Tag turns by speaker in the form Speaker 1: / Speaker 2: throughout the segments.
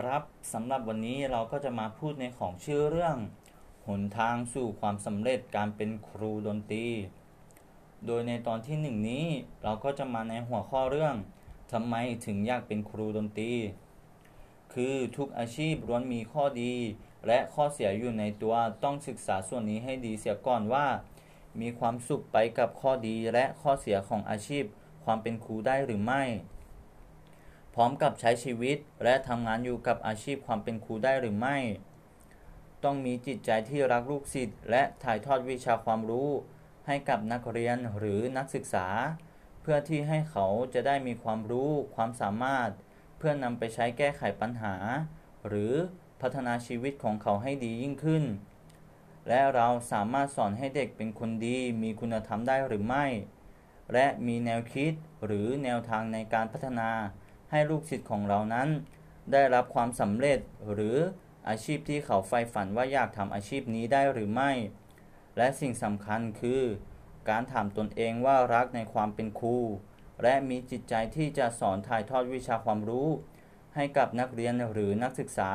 Speaker 1: ครับสำหรับวันนี้เราก็จะมาพูดในของชื่อเรื่อง หนทางสู่ความสำเร็จการเป็นครูดนตรี โดยในตอนที่หนึ่งนี้เราก็จะมาในหัวข้อเรื่องทำไมถึงอยากเป็นครูดนตรี คือทุกอาชีพล้วนมีข้อดี และข้อเสียอยู่ในตัวต้องศึกษาส่วนนี้ให้ดีเสียก่อนว่า มีความสุขไปกับข้อดีและข้อเสียของอาชีพ ความเป็นครูได้หรือไม่ พร้อมกับใช้ชีวิตและทำงานอยู่กับอาชีพความเป็นครูได้หรือไม่ ต้องมีจิตใจที่รักลูกศิษย์และถ่ายทอดวิชาความรู้ ให้กับนักเรียนหรือนักศึกษา เพื่อที่ให้เขาจะได้มีความรู้ความสามารถ เพื่อนำไปใช้แก้ไขปัญหา หรือพัฒนาชีวิตของเขาให้ดียิ่งขึ้น และเราสามารถสอนให้เด็กเป็นคนดีมีคุณธรรมได้หรือไม่ และมีแนวคิดหรือแนวทางในการพัฒนา ให้ลูกศิษย์ของเรานั้น ได้รับความสำเร็จหรืออาชีพที่เขาใฝ่ฝันว่าอยากทำอาชีพนี้ได้หรือไม่ และสิ่งสำคัญคือ การถามตนเองว่ารักในความเป็นครู และมีจิตใจที่จะสอนถ่ายทอดวิชาความรู้ ให้กับนักเรียนหรือนักศึกษา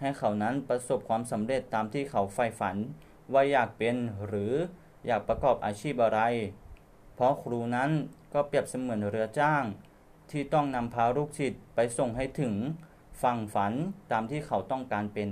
Speaker 1: ให้เขานั้นประสบความสำเร็จตามที่เขาใฝ่ฝัน ว่าอยากเป็นหรืออยากประกอบอาชีพอะไร เพราะครูนั้นก็เปรียบเสมือนเรือจ้าง ที่ต้องนำพาลูกศิษย์ไปส่งให้ถึงฝั่งฝันตามที่เขาต้องการเป็น